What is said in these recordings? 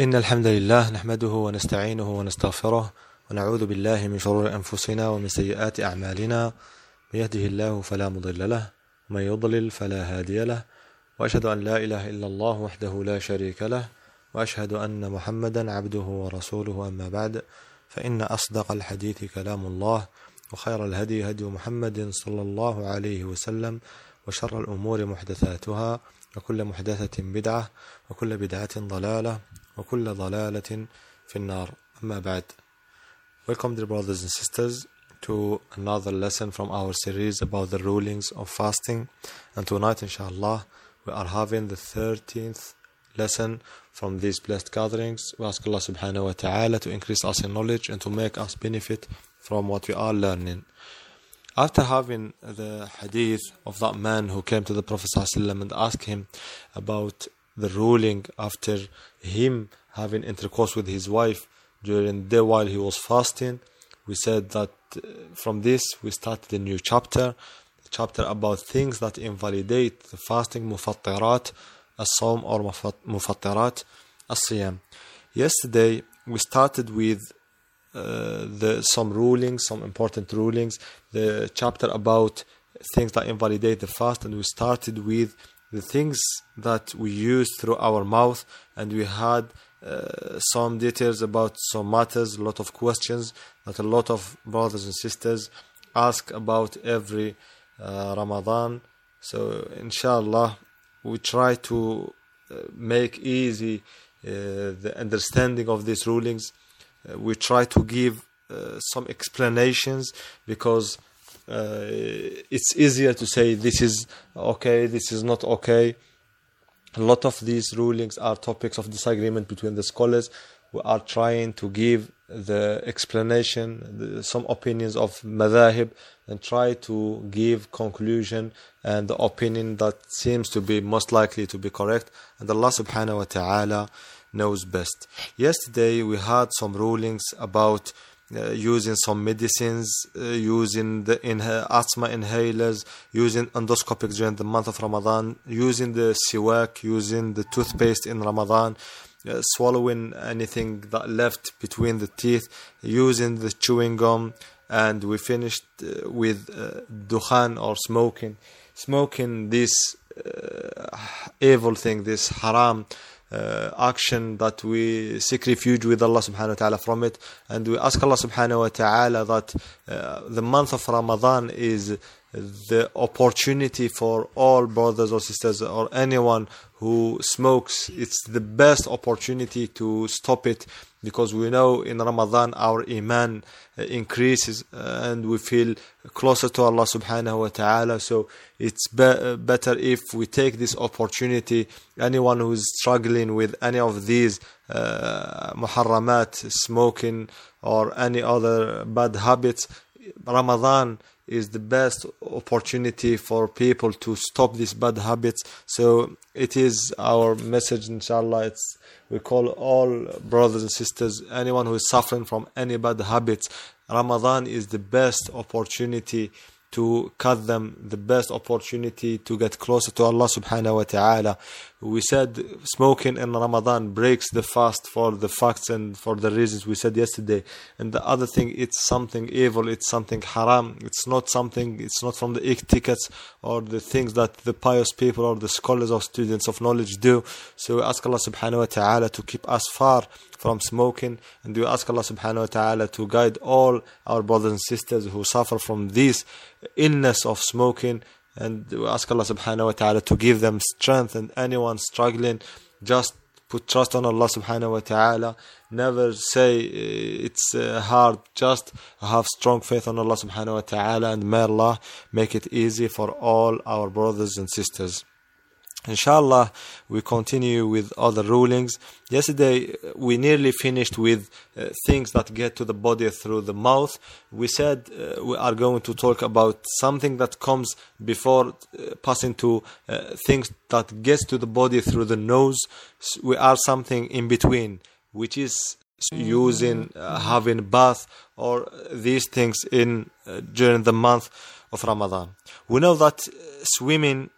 إن الحمد لله نحمده ونستعينه ونستغفره ونعوذ بالله من شرور أنفسنا ومن سيئات أعمالنا. من يهده الله فلا مضل له ومن يضلل فلا هادي له. وأشهد أن لا إله إلا الله وحده لا شريك له وأشهد أن محمدا عبده ورسوله. أما بعد فإن أصدق الحديث كلام الله وخير الهدي هدي محمد صلى الله عليه وسلم وشر الأمور محدثاتها وكل محدثة بدعة وكل بدعة ضلالة وكل ضلالة في النار أما بعد Welcome dear brothers and sisters to another lesson from our series about the rulings of fasting and tonight inshallah we are having the 13th lesson from these blessed gatherings we ask Allah subhanahu wa ta'ala to increase us in knowledge and to make us benefit from what we are learning after having the hadith of that man who came to the Prophet ﷺ and asked him about the ruling after him having intercourse with his wife during the day while he was fasting, we said that uh, from this we started a new chapter, chapter about things that invalidate the fasting, mufattirat, as-sawm or mufattirat, as-siyam. Yesterday we started with uh, the some rulings, some important rulings, the chapter about things that invalidate the fast, and we started with the things that we use through our mouth, and we had uh, some details about some matters, a lot of questions that a lot of brothers and sisters ask about every uh, Ramadan. So, inshallah, we try to uh, make easy the understanding of these rulings uh, we try to give uh, some explanations because uh, it's easier to say this is okay, this is not okay. A lot of these rulings are topics of disagreement between the scholars. We are trying to give the explanation, the, some opinions of madhahib, and try to give conclusion and the opinion that seems to be most likely to be correct. And Allah subhanahu wa ta'ala knows best. Yesterday we had some rulings about uh, using some medicines, uh, using the asthma inhalers, using endoscopic during the month of Ramadan, using the siwak, using the toothpaste in Ramadan, uh, swallowing anything that left between the teeth, using the chewing gum, and we finished uh, with uh, dukhan or smoking. Smoking this evil thing, this haram uh, action that we seek refuge with Allah subhanahu wa ta'ala from it. And we ask Allah subhanahu wa ta'ala that uh, the month of Ramadan is the opportunity for all brothers or sisters or anyone who smokes. It's the best opportunity to stop it because we know in Ramadan our iman uh, increases uh, and we feel closer to Allah subhanahu wa ta'ala. So it's be- uh, better if we take this opportunity anyone who's struggling with any of these uh, muharramat smoking or any other bad habits Ramadan is the best opportunity for people to stop these bad habits. So it is our message, inshallah. It's we call all brothers and sisters, anyone who is suffering from any bad habits. Ramadan is the best opportunity to cut them, the best opportunity to get closer to Allah subhanahu wa ta'ala. We said smoking in Ramadan breaks the fast for the facts and for the reasons we said yesterday. And the other thing, it's something evil, it's something haram, it's not something, it's not from the etiquettes or the things that the pious people or the scholars or students of knowledge do. So we ask Allah subhanahu wa ta'ala to keep us far from smoking. And we ask Allah subhanahu wa ta'ala to guide all our brothers and sisters who suffer from this illness of smoking. And we ask Allah subhanahu wa ta'ala to give them strength. And anyone struggling just put trust on Allah subhanahu wa ta'ala. Never say it's uh, hard. Just have strong faith on Allah subhanahu wa ta'ala. And may Allah make it easy for all our brothers and sisters Inshallah, we continue with other rulings. Yesterday, uh, we nearly finished with uh, things that get to the body through the mouth. We said uh, we are going to talk about something that comes before uh, passing to uh, things that gets to the body through the nose. We are something in between, which is using, uh, having bath, or these things in during the month of Ramadan. We know that swimming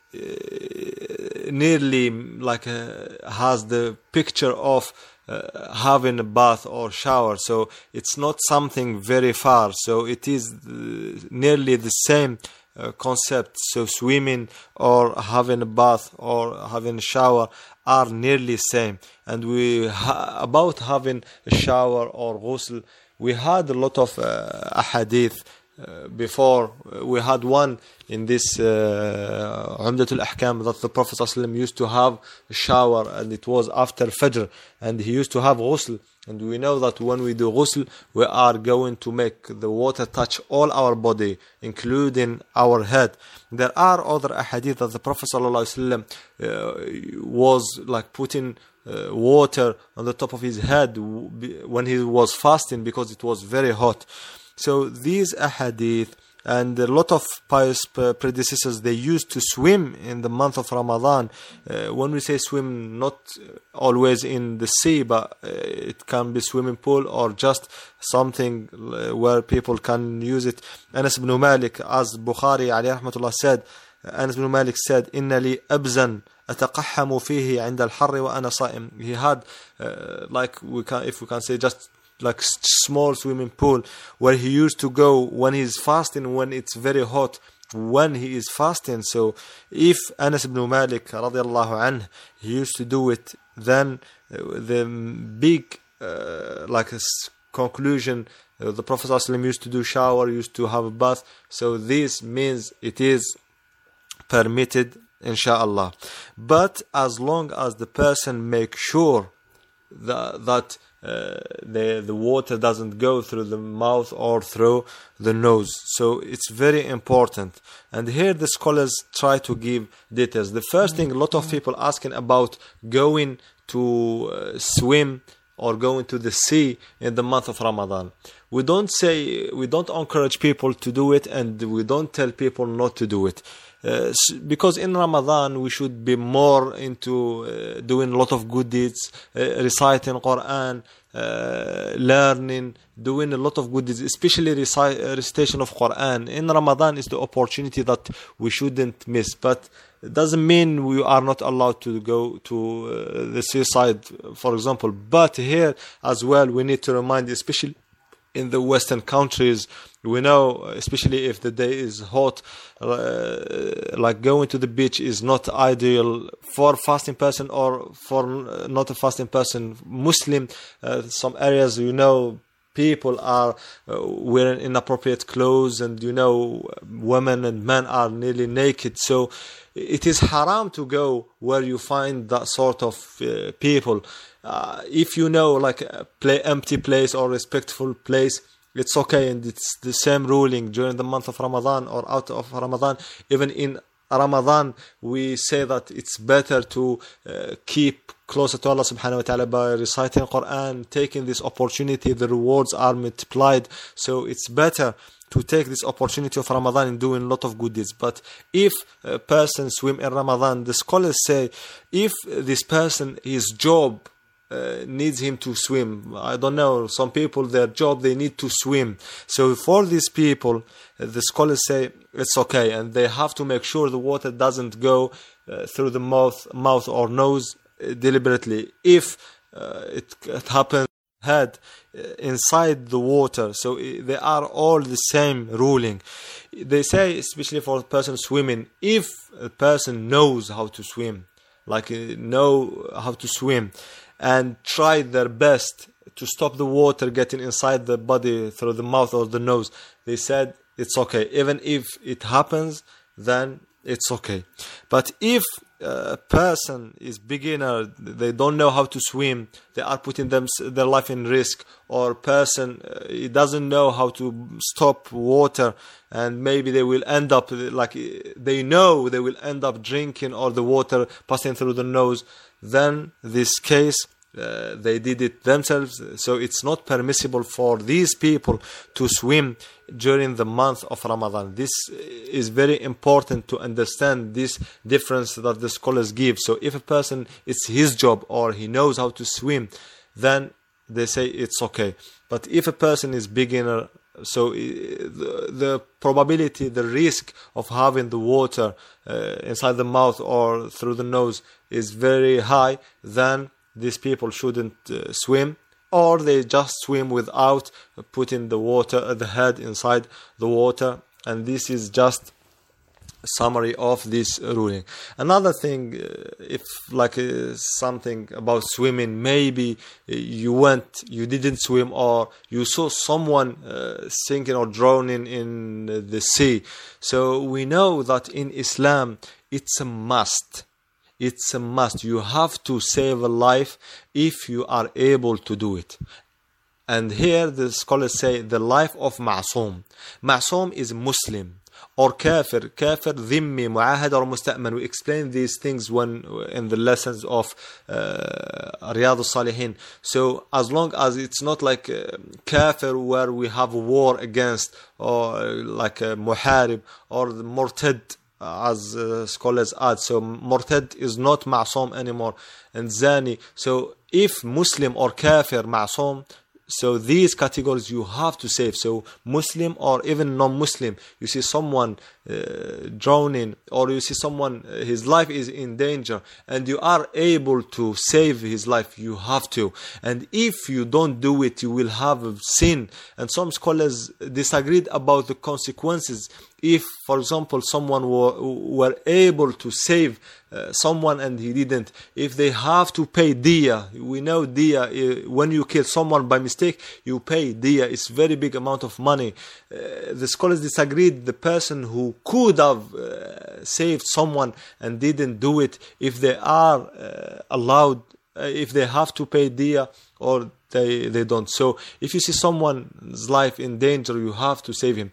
nearly like uh, has the picture of uh, having a bath or shower. So it's not something very far. So it is uh, nearly the same uh, concept. So swimming or having a bath or having a shower are nearly same. And we ha- about having a shower or ghusl, we had a lot of uh, ahadith uh, before we had one in this uh, Umdatul Ahkam that the Prophet ﷺ used to have a shower and it was after Fajr and he used to have ghusl. And we know that when we do ghusl we are going to make the water touch all our body including our head. There are other ahadith that the Prophet ﷺ uh, was like putting uh, water on the top of his head when he was fasting because it was very hot so these ahadith and a lot of pious predecessors they used to swim in the month of Ramadan. Uh, when we say swim, not always in the sea, but uh, it can be swimming pool or just something uh, where people can use it. Anas ibn Malik, as Bukhari alayhi rahmatullah said, Anas ibn Malik said, "Inna li abzan." أتقحم فيه عند الحر وأنا صائم. He had, uh, like we can, if we can say, just like small swimming pool where he used to go when he's fasting when it's very hot when he is fasting. So if Anas ibn Malik radiallahu anh he used to do it then uh, the big uh, like a conclusion uh, the Prophet used to do shower used to have a bath. So this means it is permitted inshallah but as long as the person make sure that, that uh, the the water doesn't go through the mouth or through the nose so it's very important and here the scholars try to give details the first thing a lot of people asking about going to uh, swim or going to the sea in the month of Ramadan. We don't say, we don't encourage people to do it and we don't tell people not to do it. Uh, because in Ramadan we should be more into uh, doing a lot of good deeds, uh, reciting Quran, uh, learning, doing a lot of good deeds, especially recitation of Quran. In Ramadan is the opportunity that we shouldn't miss. But it doesn't mean we are not allowed to go to uh, the seaside, for example. But here as well, we need to remind, especially in the Western countries, we know, especially if the day is hot, uh, like going to the beach is not ideal for fasting person or for not a fasting person. Muslim, uh, some areas you know people are uh, wearing inappropriate clothes and you know women and men are nearly naked. So it is haram to go where you find that sort of uh, people uh, if you know like play empty place or respectful place it's okay and it's the same ruling during the month of Ramadan or out of Ramadan even in Ramadan we say that it's better to uh, keep closer to Allah subhanahu wa ta'ala by reciting Quran taking this opportunity the rewards are multiplied so it's better to take this opportunity of Ramadan and doing a lot of good deeds. But if a person swim in Ramadan, the scholars say if this person his job uh, needs him to swim. I don't know. Some people, their job, they need to swim. So for these people, uh, the scholars say it's okay, and they have to make sure the water doesn't go uh, through the mouth, mouth or nose uh, deliberately. If uh, it, it happens head inside the water, so they are all the same ruling. They say, especially for a person swimming, if a person knows how to swim, like know how to swim and try their best to stop the water getting inside the body through the mouth or the nose. They said it's okay. Even if it happens, then it's okay. But if a person is beginner, they don't know how to swim, they are putting them, their life in risk, or person uh, he doesn't know how to stop water, and maybe they will end up like they know they will end up drinking or the water passing through the nose. Then this case uh, they did it themselves. So it's not permissible for these people to swim during the month of ramadan. This is very important to understand this difference that the scholars give. So if a person it's his job or he knows how to swim then they say it's okay. But if a person is beginner so the, the probability the risk of having the water uh, inside the mouth or through the nose is very high then these people shouldn't uh, swim. Or they just swim without putting the water the head inside the water. And this is just summary of this ruling. Another thing uh, if like uh, something about swimming maybe uh, you went you didn't swim or you saw someone sinking or drowning in the sea. So we know that in islam it's a must. It's a must. You have to save a life if you are able to do it. And here the scholars say the life of ma'soom ma'soom is muslim or kafir, kafir, dhimmi, mu'ahad or musta'man. We explain these things when in the lessons of uh, al-Salihin. So as long as it's not like uh, kafir where we have war against or uh, like a muharib or the murtad as uh, scholars add. So murtad is not ma'soom anymore and zani. So if Muslim or kafir ma'soom, so these categories you have to save. So Muslim or even non-Muslim, you see someone uh, drowning or you see someone uh, his life is in danger and you are able to save his life, you have to. And if you don't do it, you will have sin. And some scholars disagreed about the consequences if for example someone were, were able to save uh, someone and he didn't if they have to pay dia we know dia uh, when you kill someone by mistake you pay dia it's very big amount of money. Uh, the scholars disagreed. The person who could have uh, saved someone and didn't do it if they are uh, allowed uh, if they have to pay dia or they they don't. So if you see someone's life in danger you have to save him.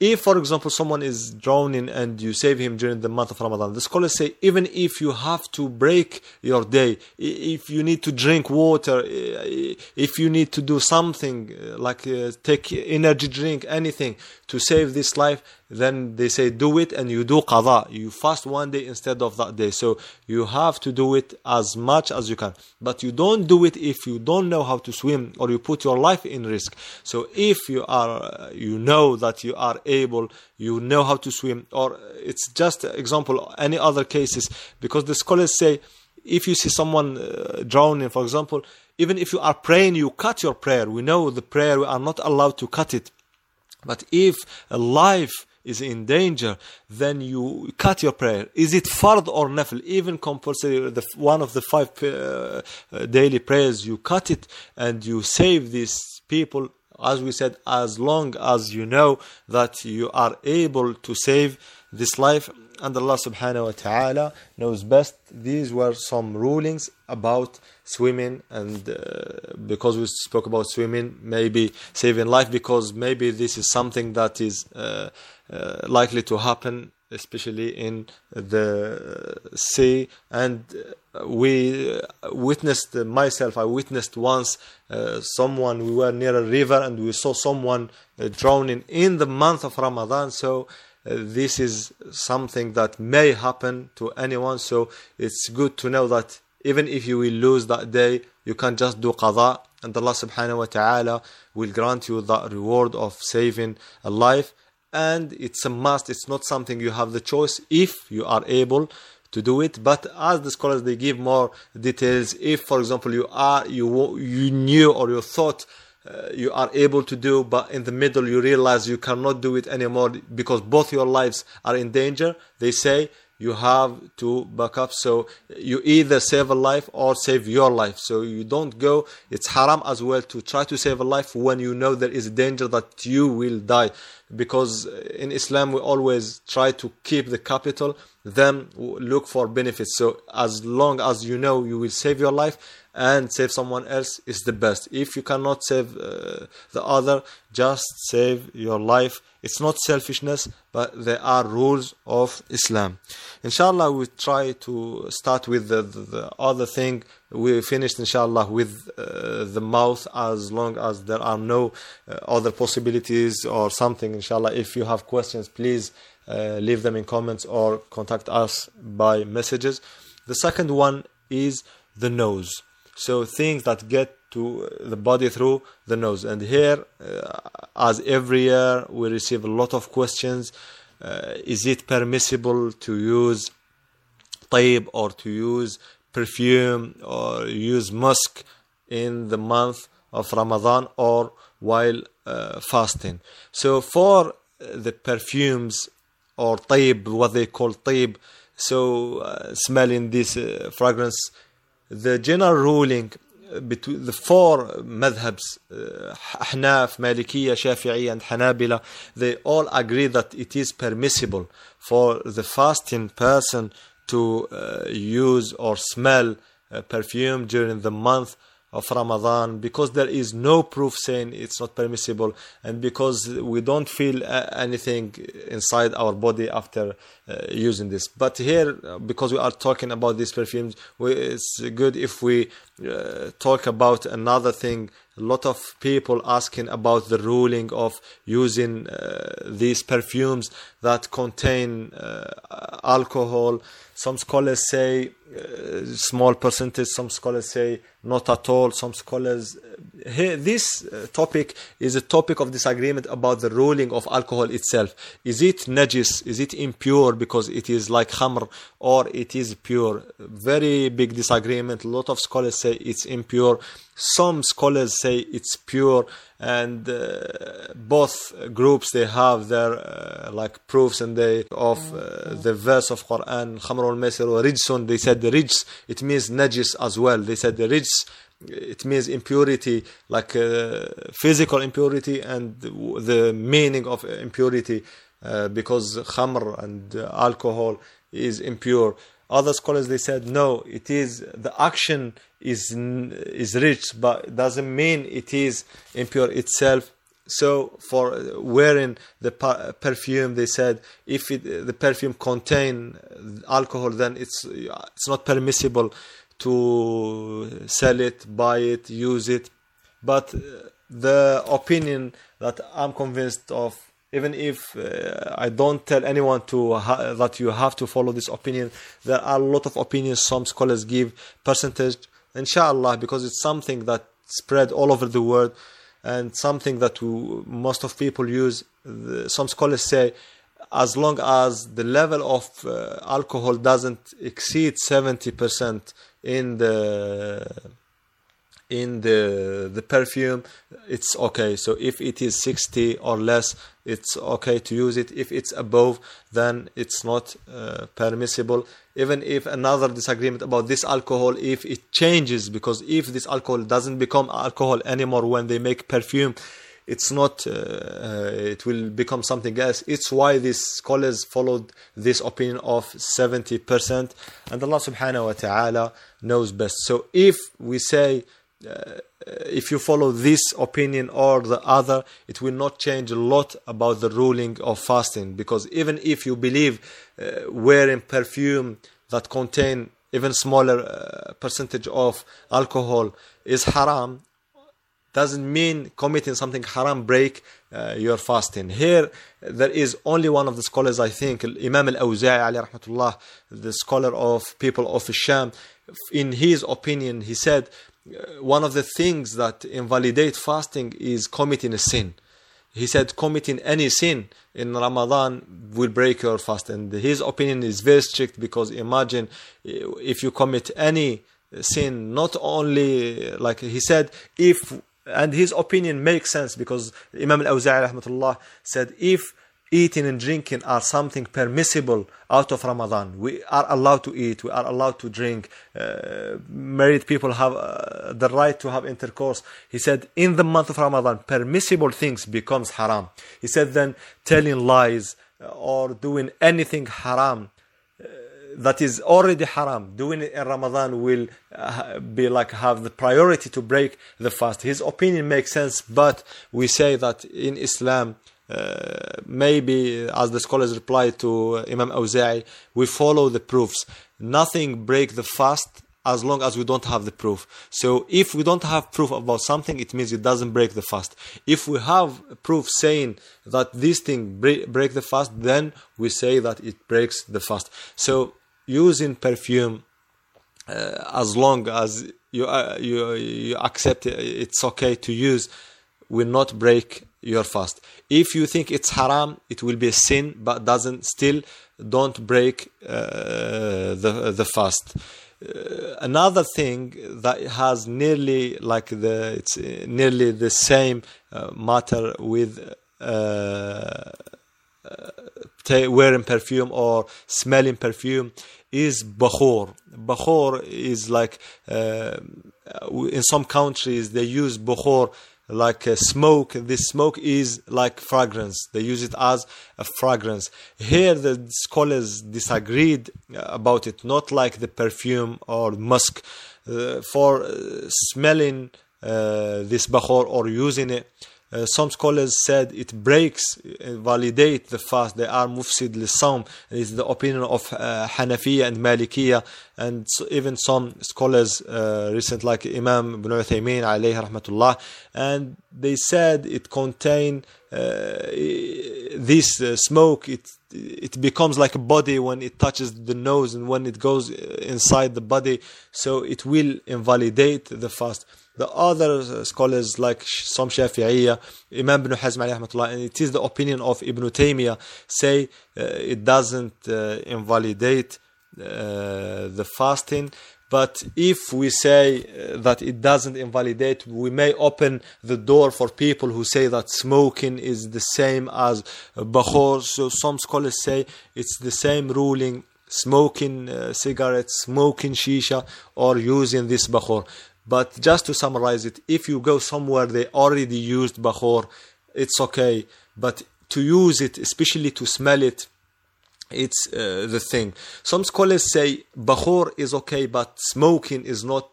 If for example someone is drowning and you save him during the month of ramadan the scholars say even if you have to break your day if you need to drink water if you need to do something uh, like uh, take energy drink anything to save this life then they say do it and you do qada you fast one day instead of that day. So you have to do it as much as you can. But you don't do it if you don't know how to swim or you put your life in risk. So if you are you know that you are able you know how to swim or it's just example any other cases. Because the scholars say if you see someone uh, drowning for example even if you are praying you cut your prayer. We know the prayer we are not allowed to cut it. But if a life is in danger, then you cut your prayer. Is it fard or nafil? Even compulsory, the, one of the five uh, uh, daily prayers, you cut it and you save these people. As we said, as long as you know that you are able to save this life, and Allah subhanahu wa ta'ala knows best. These were some rulings about swimming, and uh, because we spoke about swimming, maybe saving life, because maybe this is something that is uh, likely to happen, especially in the sea. And we witnessed, myself, I witnessed once uh, someone, we were near a river and we saw someone uh, drowning in the month of Ramadan. So uh, this is something that may happen to anyone. So it's good to know that even if you will lose that day, you can just do qada and Allah subhanahu wa ta'ala will grant you the reward of saving a life and it's a must. It's not something you have the choice if you are able to do it. But as the scholars they give more details if for example you are you you knew or you thought uh, you are able to do but in the middle you realize you cannot do it anymore because both your lives are in danger they say you have to back up. So you either save a life or save your life. So you don't go. It's haram as well to try to save a life when you know there is danger that you will die because in islam we always try to keep the capital then look for benefits. So as long as you know you will save your life and save someone else is the best. If you cannot save uh, the other just save your life. It's not selfishness but there are rules of islam. Inshallah we try to start with the, the, the other thing we finished inshallah with uh, the mouth as long as there are no uh, other possibilities or something inshallah if you have questions please uh, leave them in comments or contact us by messages the second one is the nose so things that get to the body through the nose and here uh, as every year we receive a lot of questions uh, is it permissible to use طيب or to use perfume or use musk in the month of Ramadan or while uh, fasting. So for the perfumes or taib, what they call taib, so uh, smelling this uh, fragrance, the general ruling between the four madhabs, uh, Ahnaf, Malikiya, Shafi'i, and Hanabila, they all agree that it is permissible for the fasting person to uh, use or smell uh, perfume during the month of Ramadan because there is no proof saying it's not permissible and because we don't feel uh, anything inside our body after uh, using this. But here, because we are talking about these perfumes, we, it's good if we uh, talk about another thing. A lot of people asking about the ruling of using uh, these perfumes that contain uh, alcohol. Some scholars say uh, small percentage, some scholars say not at all. Some scholars. Here, this uh, topic is a topic of disagreement about the ruling of alcohol itself. Is it najis? Is it impure because it is like khamr, or it is pure? Very big disagreement. A lot of scholars say it's impure. Some scholars say it's pure, and uh, both groups they have their uh, like proofs and they of uh, the verse of Quran khamr al or rijsun. They said the rijs it means najis as well. They said the rijs it means impurity like uh, physical impurity and the meaning of impurity uh, because khamr and uh, alcohol is impure other scholars they said no it is the action is is rijs but doesn't mean it is impure itself so for wearing the perfume they said if it, the perfume contain alcohol then it's it's not permissible to sell it, buy it, use it. But uh, the opinion that I'm convinced of, even if uh, I don't tell anyone to ha- that you have to follow this opinion, there are a lot of opinions. Some scholars give percentage, inshallah, because it's something that spread all over the world and something that we, most of people use. The, some scholars say as long as the level of uh, alcohol doesn't exceed 70% in the in the the perfume it's okay so if it is 60 or less it's okay to use it. If it's above then it's not uh, permissible. Even if another disagreement about this alcohol if it changes because if this alcohol doesn't become alcohol anymore when they make perfume it's not uh, uh, it will become something else. It's why these scholars followed this opinion of 70% and allah subhanahu wa ta'ala knows best. So if we say uh, if you follow this opinion or the other it will not change a lot about the ruling of fasting because even if you believe uh, wearing perfume that contain even smaller uh, percentage of alcohol is haram doesn't mean committing something haram break uh, your fasting. Here, there is only one of the scholars, I think, Imam al-Awza'i, rahmatullah, the scholar of people of Sham. In his opinion, he said, Uh, one of the things that invalidate fasting is committing a sin. He said committing any sin in Ramadan will break your fast. And his opinion is very strict because imagine uh, if you commit any sin, not only, uh, like he said, if and his opinion makes sense because Imam al-Awza'i rahmatullah said if eating and drinking are something permissible out of Ramadan. We are allowed to eat we are allowed to drink. Uh, married people have uh, the right to have intercourse. He said in the month of Ramadan permissible things becomes haram. He said then telling lies or doing anything haram that is already haram, doing it in Ramadan will uh, be like have the priority to break the fast. His opinion makes sense, but we say that in Islam, uh, maybe as the scholars reply to Imam Awza'i, we follow the proofs. Nothing break the fast as long as we don't have the proof. So if we don't have proof about something, it means it doesn't break the fast. If we have proof saying that this thing break, break the fast, then we say that it breaks the fast. So using perfume uh, as long as you, uh, you you accept it, it's okay to use will not break your fast if you think it's haram it will be a sin but doesn't still don't break uh, the the fast uh, another thing that has nearly like the it's uh, nearly the same uh, matter with uh, uh, wearing perfume or smelling perfume is bakhor. Bakhor is like in some countries they use bakhor like uh, smoke. This smoke is like fragrance. They use it as a fragrance. Here, the scholars disagreed about it, not like the perfume or musk. Uh, for uh, smelling uh, this bakhor or using it, uh, some scholars said it breaks, uh, validate the fast. They are mufsid lisam. It's the opinion of uh, Hanafiya and Malikiya, and so even some scholars uh, recent like Imam Ibn Uthaymeen alayhi rahmatullah, and they said it contain uh, this uh, smoke. It it becomes like a body when it touches the nose and when it goes inside the body, so it will invalidate the fast. The other scholars like some Shafi'iyya, Imam ibn Hazm and it is the opinion of Ibn Taymiyyah, say uh, it doesn't uh, invalidate uh, the fasting. But if we say uh, that it doesn't invalidate, we may open the door for people who say that smoking is the same as bakhor. So some scholars say it's the same ruling smoking uh, cigarettes, smoking shisha, or using this bakhor. But just to summarize it, if you go somewhere they already used Bakhor, it's okay. But to use it, especially to smell it, it's uh, the thing. Some scholars say Bakhor is okay, but smoking is not.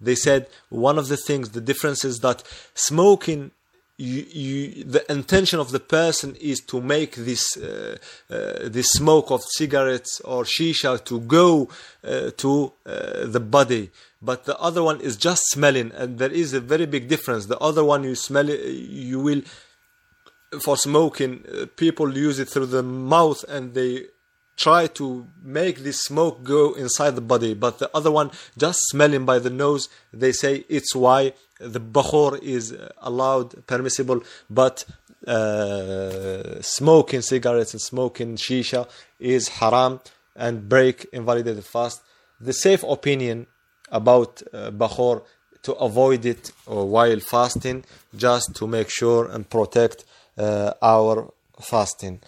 They said one of the things, the difference is that smoking you, you, the intention of the person is to make this uh, uh, smoke of cigarettes or shisha to go uh, to uh, the body. But the other one is just smelling and there is a very big difference. The other one you smell you will for smoking uh, people use it through the mouth and they try to make this smoke go inside the body but the other one just smelling by the nose they say it's why the bakhor is allowed, permissible, but uh, smoking cigarettes and smoking shisha is haram and break invalidated fast. The safe opinion about uh, bakhor to avoid it while fasting, just to make sure and protect uh, our fasting.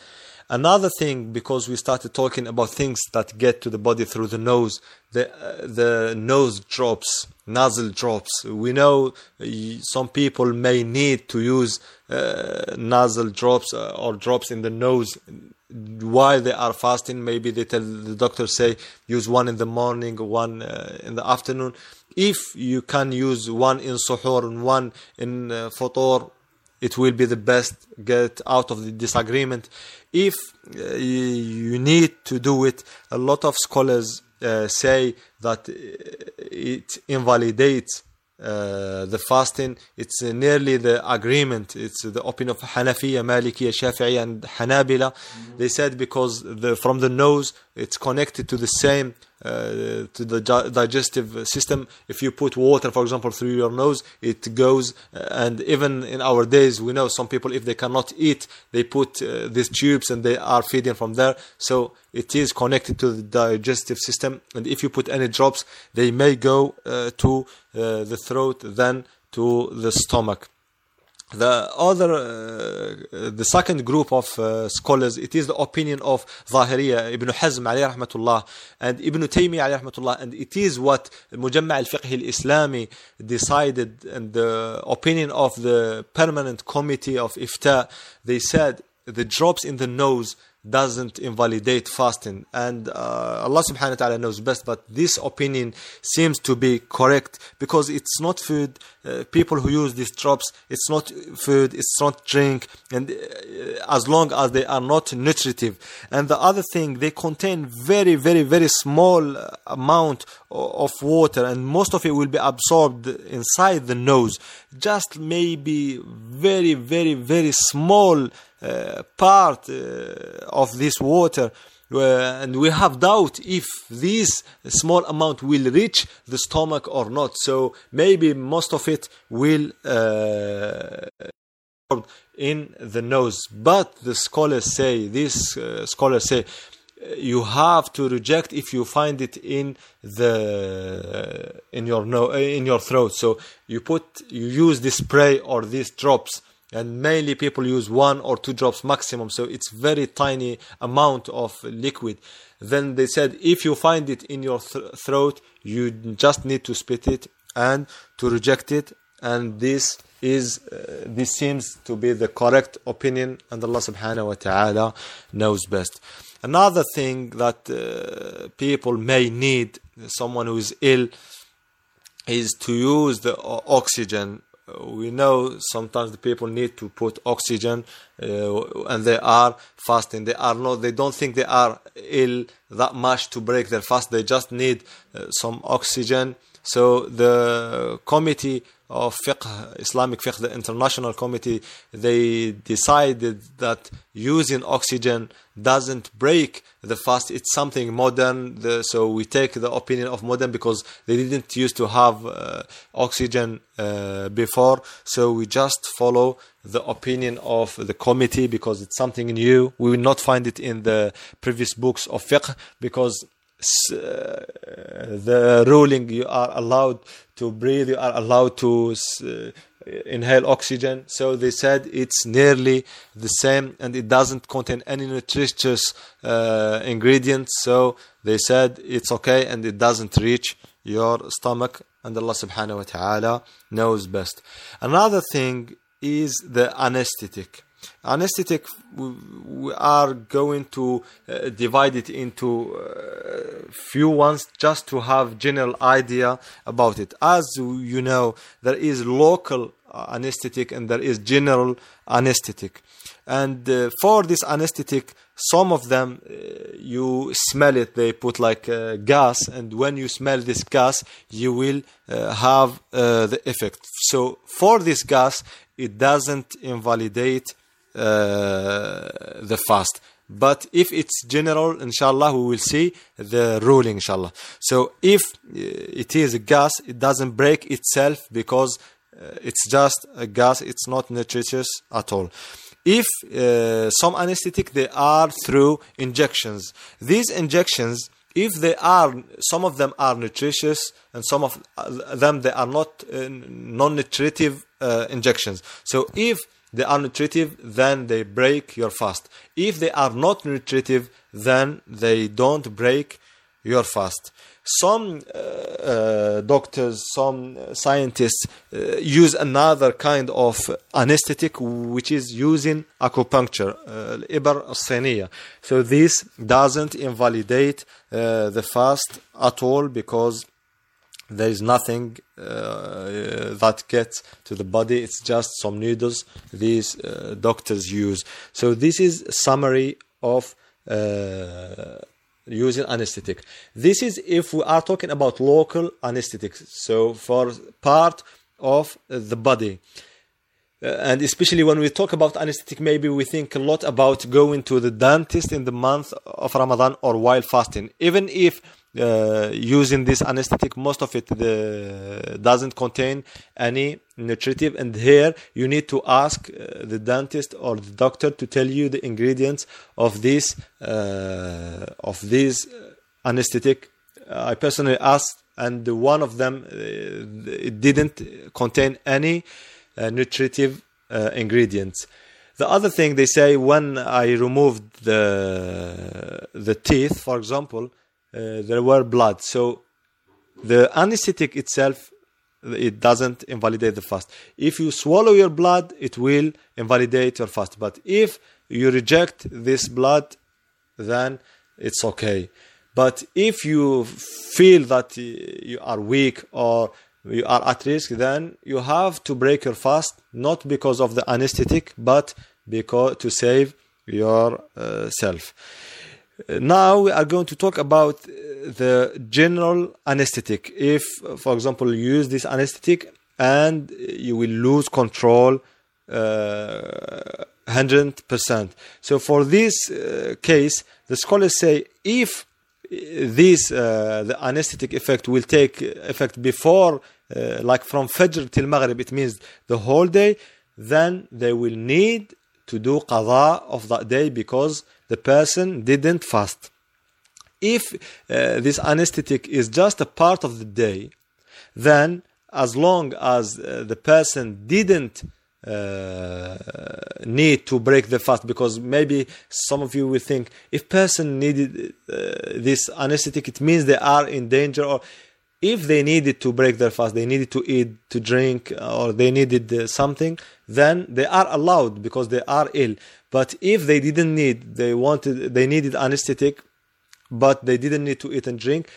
Another thing, because we started talking about things that get to the body through the nose, the uh, the nose drops, nasal drops. We know some people may need to use uh, nasal drops uh, or drops in the nose while they are fasting. Maybe they tell the doctor say use one in the morning, one uh, in the afternoon. If you can use one in suhoor and one in uh, futur, it will be the best get out of the disagreement. If uh, you need to do it a lot of scholars uh, say that it invalidates uh, the fasting. It's nearly the agreement. It's the opinion of Hanafiya, Malikiya, Shafi'i and Hanabila. Mm-hmm. they said because the, from the nose it's connected to the same uh, to the digestive system. If you put water, for example, through your nose, it goes. Uh, and even in our days, we know some people, if they cannot eat, they put uh, these tubes and they are feeding from there. So it is connected to the digestive system. And if you put any drops, they may go uh, to uh, the throat, then to the stomach. The other, uh, the second group of uh, scholars, it is the opinion of Zahiriya, Ibn Hazm alayhi rahmatullah, and Ibn Taymiyyah alayhi rahmatullah, and it is what Mujamma al-Fiqh al-Islami decided, and the opinion of the permanent committee of Ifta, they said the drops in the nose doesn't invalidate fasting. And uh, Allah subhanahu wa ta'ala knows best, but this opinion seems to be correct because it's not food. Uh, people who use these drops, it's not food, it's not drink, and uh, as long as they are not nutritive. And the other thing, they contain very, very, very small amount of water, and most of it will be absorbed inside the nose. Just maybe very, very, very small uh, part uh, of this water and we have doubt if this small amount will reach the stomach or not. So maybe most of it will uh, in the nose. But the scholars say these uh, scholars say you have to reject if you find it in the in your no in your throat. So you put you use this spray or these drops and mainly people use one or two drops maximum so it's very tiny amount of liquid. Then they said if you find it in your th- throat you just need to spit it and to reject it. And this is uh, this seems to be the correct opinion and Allah subhanahu wa ta'ala knows best. Another thing that uh, people may need someone who is ill is to use the oxygen we know sometimes the people need to put oxygen uh, and they are fasting. They are not they don't think they are ill that much to break their fast. They just need uh, some oxygen so the committee of fiqh, Islamic fiqh, the international committee, they decided that using oxygen doesn't break the fast. It's something modern. The, so we take the opinion of modern because they didn't used to have uh, oxygen uh, before. So we just follow the opinion of the committee because it's something new. We will not find it in the previous books of fiqh because the ruling you are allowed to breathe you are allowed to uh, inhale oxygen. So they said it's nearly the same and it doesn't contain any nutritious uh, ingredients. So they said it's okay and it doesn't reach your stomach and Allah subhanahu wa ta'ala knows best. Another thing is the anesthetic anesthetic we are going to uh, divide it into uh, few ones just to have general idea about it. As you know there is local anesthetic and there is general anesthetic. And uh, for this anesthetic some of them uh, you smell it. They put like uh, gas and when you smell this gas you will uh, have the effect. So for this gas it doesn't invalidate the fast. But if it's general, inshallah, we will see the ruling, inshallah. So if uh, it is a gas, it doesn't break itself because uh, it's just a gas, it's not nutritious at all if uh, some anesthetic they are through injections these injections if they are some of them are nutritious and some of them they are not uh, non-nutritive uh, injections so if they are nutritive, then they break your fast. If they are not nutritive, then they don't break your fast. Some uh, uh, doctors, some scientists uh, use another kind of anesthetic, which is using acupuncture, uh, So this doesn't invalidate uh, the fast at all because there is nothing uh, that gets to the body. It's just some needles these uh, doctors use. So this is summary of uh, using anesthetic. This is if we are talking about local anesthetic so for part of the body. Uh, and especially when we talk about anesthetic, maybe we think a lot about going to the dentist in the month of Ramadan or while fasting. Even if uh, using this anesthetic, most of it uh, doesn't contain any nutritive. And here you need to ask uh, the dentist or the doctor to tell you the ingredients of this uh, of this anesthetic. I personally asked, and one of them uh, it didn't contain any uh, nutritive ingredients. The other thing they say when I removed the the teeth, for example, uh, there were blood. So the anesthetic itself it doesn't invalidate the fast. If you swallow your blood, it will invalidate your fast. But if you reject this blood, then it's okay. But if you feel that you are weak or you are at risk, then you have to break your fast, not because of the anesthetic, but because to save yourself. Uh, now we are going to talk about the general anesthetic. If, for example, you use this anesthetic and you will lose control uh, 100%. So for this uh, case, the scholars say if this uh, the anesthetic effect will take effect before uh, like from Fajr till Maghrib, it means the whole day, then they will need to do qada of that day because the person didn't fast. if uh, this anesthetic is just a part of the day, then as long as uh, the person didn't uh, need to break the fast because maybe some of you will think if person needed uh, this anesthetic it means they are in danger or if they needed to break their fast they needed to eat to drink or they needed uh, something then they are allowed because they are ill but if they didn't need they wanted they needed anesthetic but they didn't need to eat and drink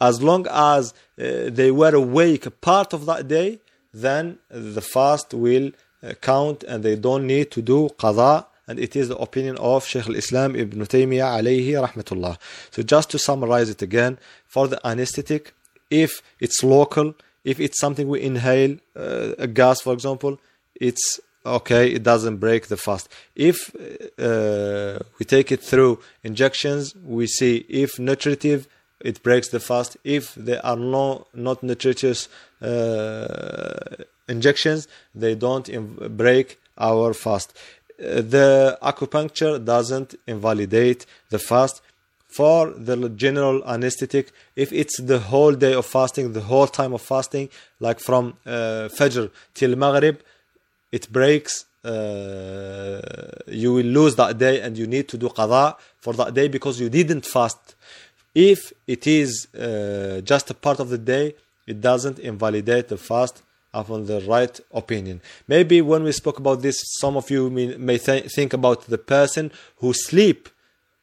as long as uh, they were awake part of that day then the fast will uh, count and they don't need to do qada and it is the opinion of Sheikh al-Islam Ibn Taymiyyah alayhi rahmatullah. So just to summarize it again, for the anesthetic, if it's local, if it's something we inhale, uh, a gas for example, it's okay, it doesn't break the fast. If uh, we take it through injections, we see if nutritive, it breaks the fast. If they are no, not nutritious uh, injections, they don't inv- break our fast. Uh, the acupuncture doesn't invalidate the fast. For the general anesthetic, if it's the whole day of fasting, the whole time of fasting, like from uh, Fajr till Maghrib, it breaks. Uh, you will lose that day and you need to do qada for that day because you didn't fast. If it is uh, just a part of the day, it doesn't invalidate the fast upon the right opinion. Maybe when we spoke about this, some of you may, may th- think about the person who sleep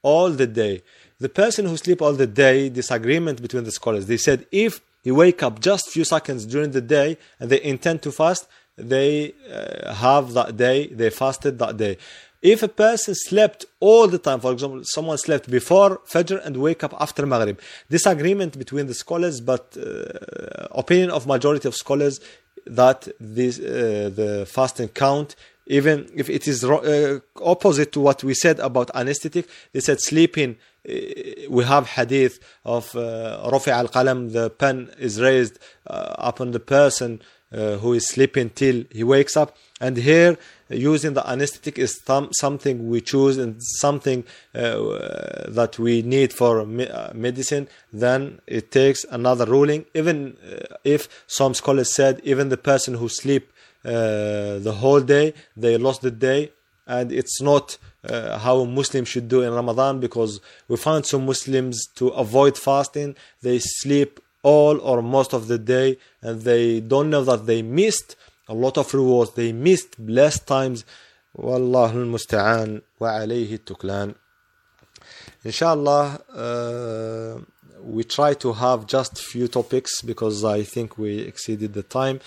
all the day. The person who sleep all the day, disagreement between the scholars. They said if you wake up just few seconds during the day and they intend to fast, they uh, have that day, they fasted that day. If a person slept all the time, for example, someone slept before Fajr and wake up after Maghrib, disagreement between the scholars, but uh, opinion of majority of scholars that this uh, the fasting count even if it is uh, opposite to what we said about anesthetic they said sleeping we have hadith of uh, Rafi al qalam the pen is raised uh, upon the person uh, who is sleeping till he wakes up. And here using the anesthetic is th- something we choose and something uh, that we need for me- uh, medicine. Then it takes another ruling. Even uh, if some scholars said even the person who sleep uh, the whole day they lost the day and it's not uh, how a Muslim should do in Ramadan because we find some Muslims to avoid fasting they sleep all or most of the day and they don't know that they missed a lot of rewards they missed blessed times والله المستعان وعليه التكلان inshallah uh, we try to have just few topics because I think we exceeded the time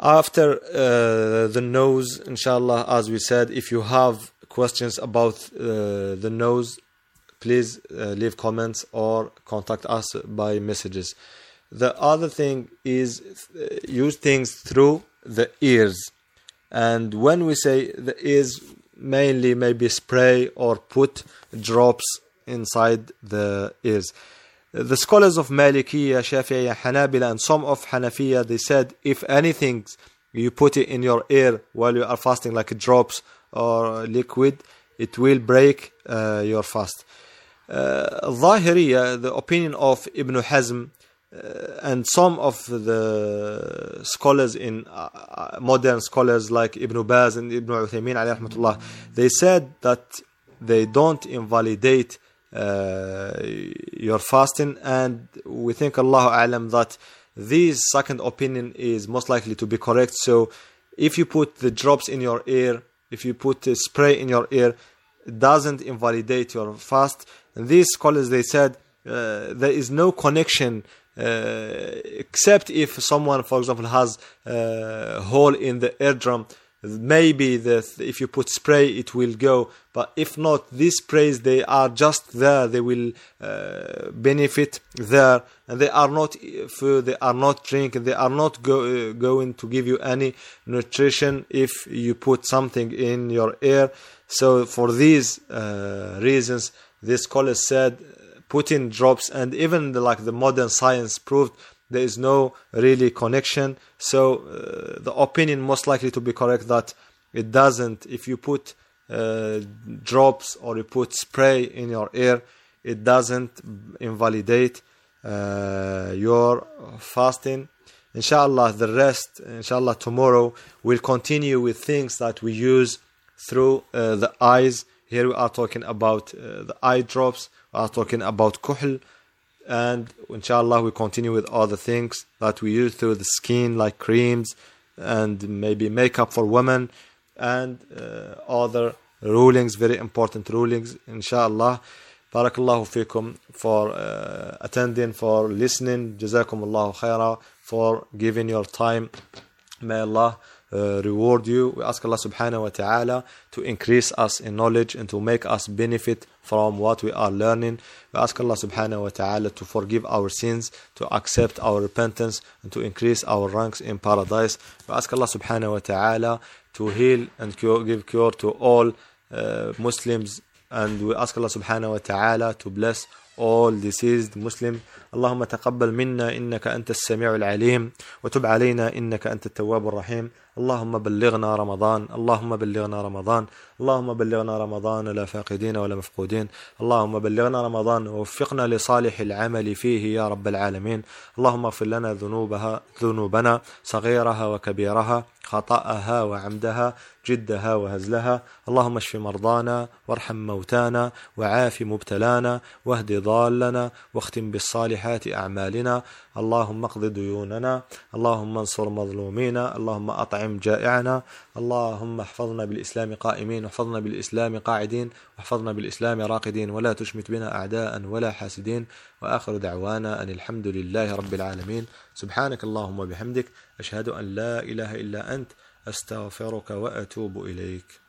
after uh, the nose inshallah as we said if you have questions about uh, the nose please uh, leave comments or contact us by messages. The other thing is uh, use things through the ears. And when we say the ears mainly maybe spray or put drops inside the ears. The scholars of Malikiya, Shafi'iyya, Hanabila and some of Hanafiya they said if anything you put it in your ear while you are fasting like drops or liquid it will break uh, your fast. Uh, Zahiriya, the opinion of Ibn Hazm uh, and some of the scholars in uh, uh, modern scholars like Ibn Baz and Ibn Uthaymeen rahmatullah, they said that they don't invalidate uh, your fasting and we think Allah alam that this second opinion is most likely to be correct. So if you put the drops in your ear if you put the spray in your ear it doesn't invalidate your fast and these scholars they said uh, there is no connection uh, except if someone, for example, has a hole in the eardrum. Maybe the, if you put spray, it will go. But if not, these sprays they are just there. They will uh, benefit there, and they are not food. They are not drink. They are not go, uh, going to give you any nutrition if you put something in your ear. So for these uh, reasons, this scholars said put in drops and even the, like the modern science proved there is no really connection. So uh, the opinion most likely to be correct that it doesn't if you put uh, drops or you put spray in your ear it doesn't invalidate uh, your fasting. Inshallah the rest inshallah tomorrow we'll continue with things that we use through uh, the eyes. Here we are talking about uh, the eye drops. We are talking about kuhl and inshallah we continue with other things that we use through the skin like creams and maybe makeup for women and uh, other rulings very important rulings inshallah. Barakallahu fikum for uh, attending for listening. Jazakum allah khaira for giving your time. May allah uh, reward you. We ask Allah subhanahu wa ta'ala to increase us in knowledge and to make us benefit from what we are learning. We ask Allah subhanahu wa ta'ala to forgive our sins, to accept our repentance, and to increase our ranks in paradise. We ask Allah subhanahu wa ta'ala to heal and cure, give cure to all uh, Muslims. And we ask Allah subhanahu wa ta'ala to bless all deceased Muslim اللهم تقبل منا إنك أنت السميع العليم وتب علينا إنك أنت التواب الرحيم اللهم بلغنا رمضان اللهم بلغنا رمضان اللهم بلغنا رمضان لا فاقدين ولا مفقودين اللهم بلغنا رمضان ووفقنا لصالح العمل فيه يا رب العالمين اللهم اغفر لنا ذنوبها ذنوبنا صغيرها وكبيرها خطأها وعمدها جدها وهزلها اللهم اشف مرضانا وارحم موتانا وعاف مبتلانا واهد ضالنا واختم بالصالحات أعمالنا اللهم اقض ديوننا اللهم انصر مظلومينا اللهم أطعم جائعنا. اللهم احفظنا بالإسلام قائمين واحفظنا بالإسلام قاعدين واحفظنا بالإسلام راقدين ولا تشمت بنا أعداء ولا حاسدين. وآخر دعوانا أن الحمد لله رب العالمين. سبحانك اللهم وبحمدك أشهد أن لا إله إلا أنت أستغفرك وأتوب إليك.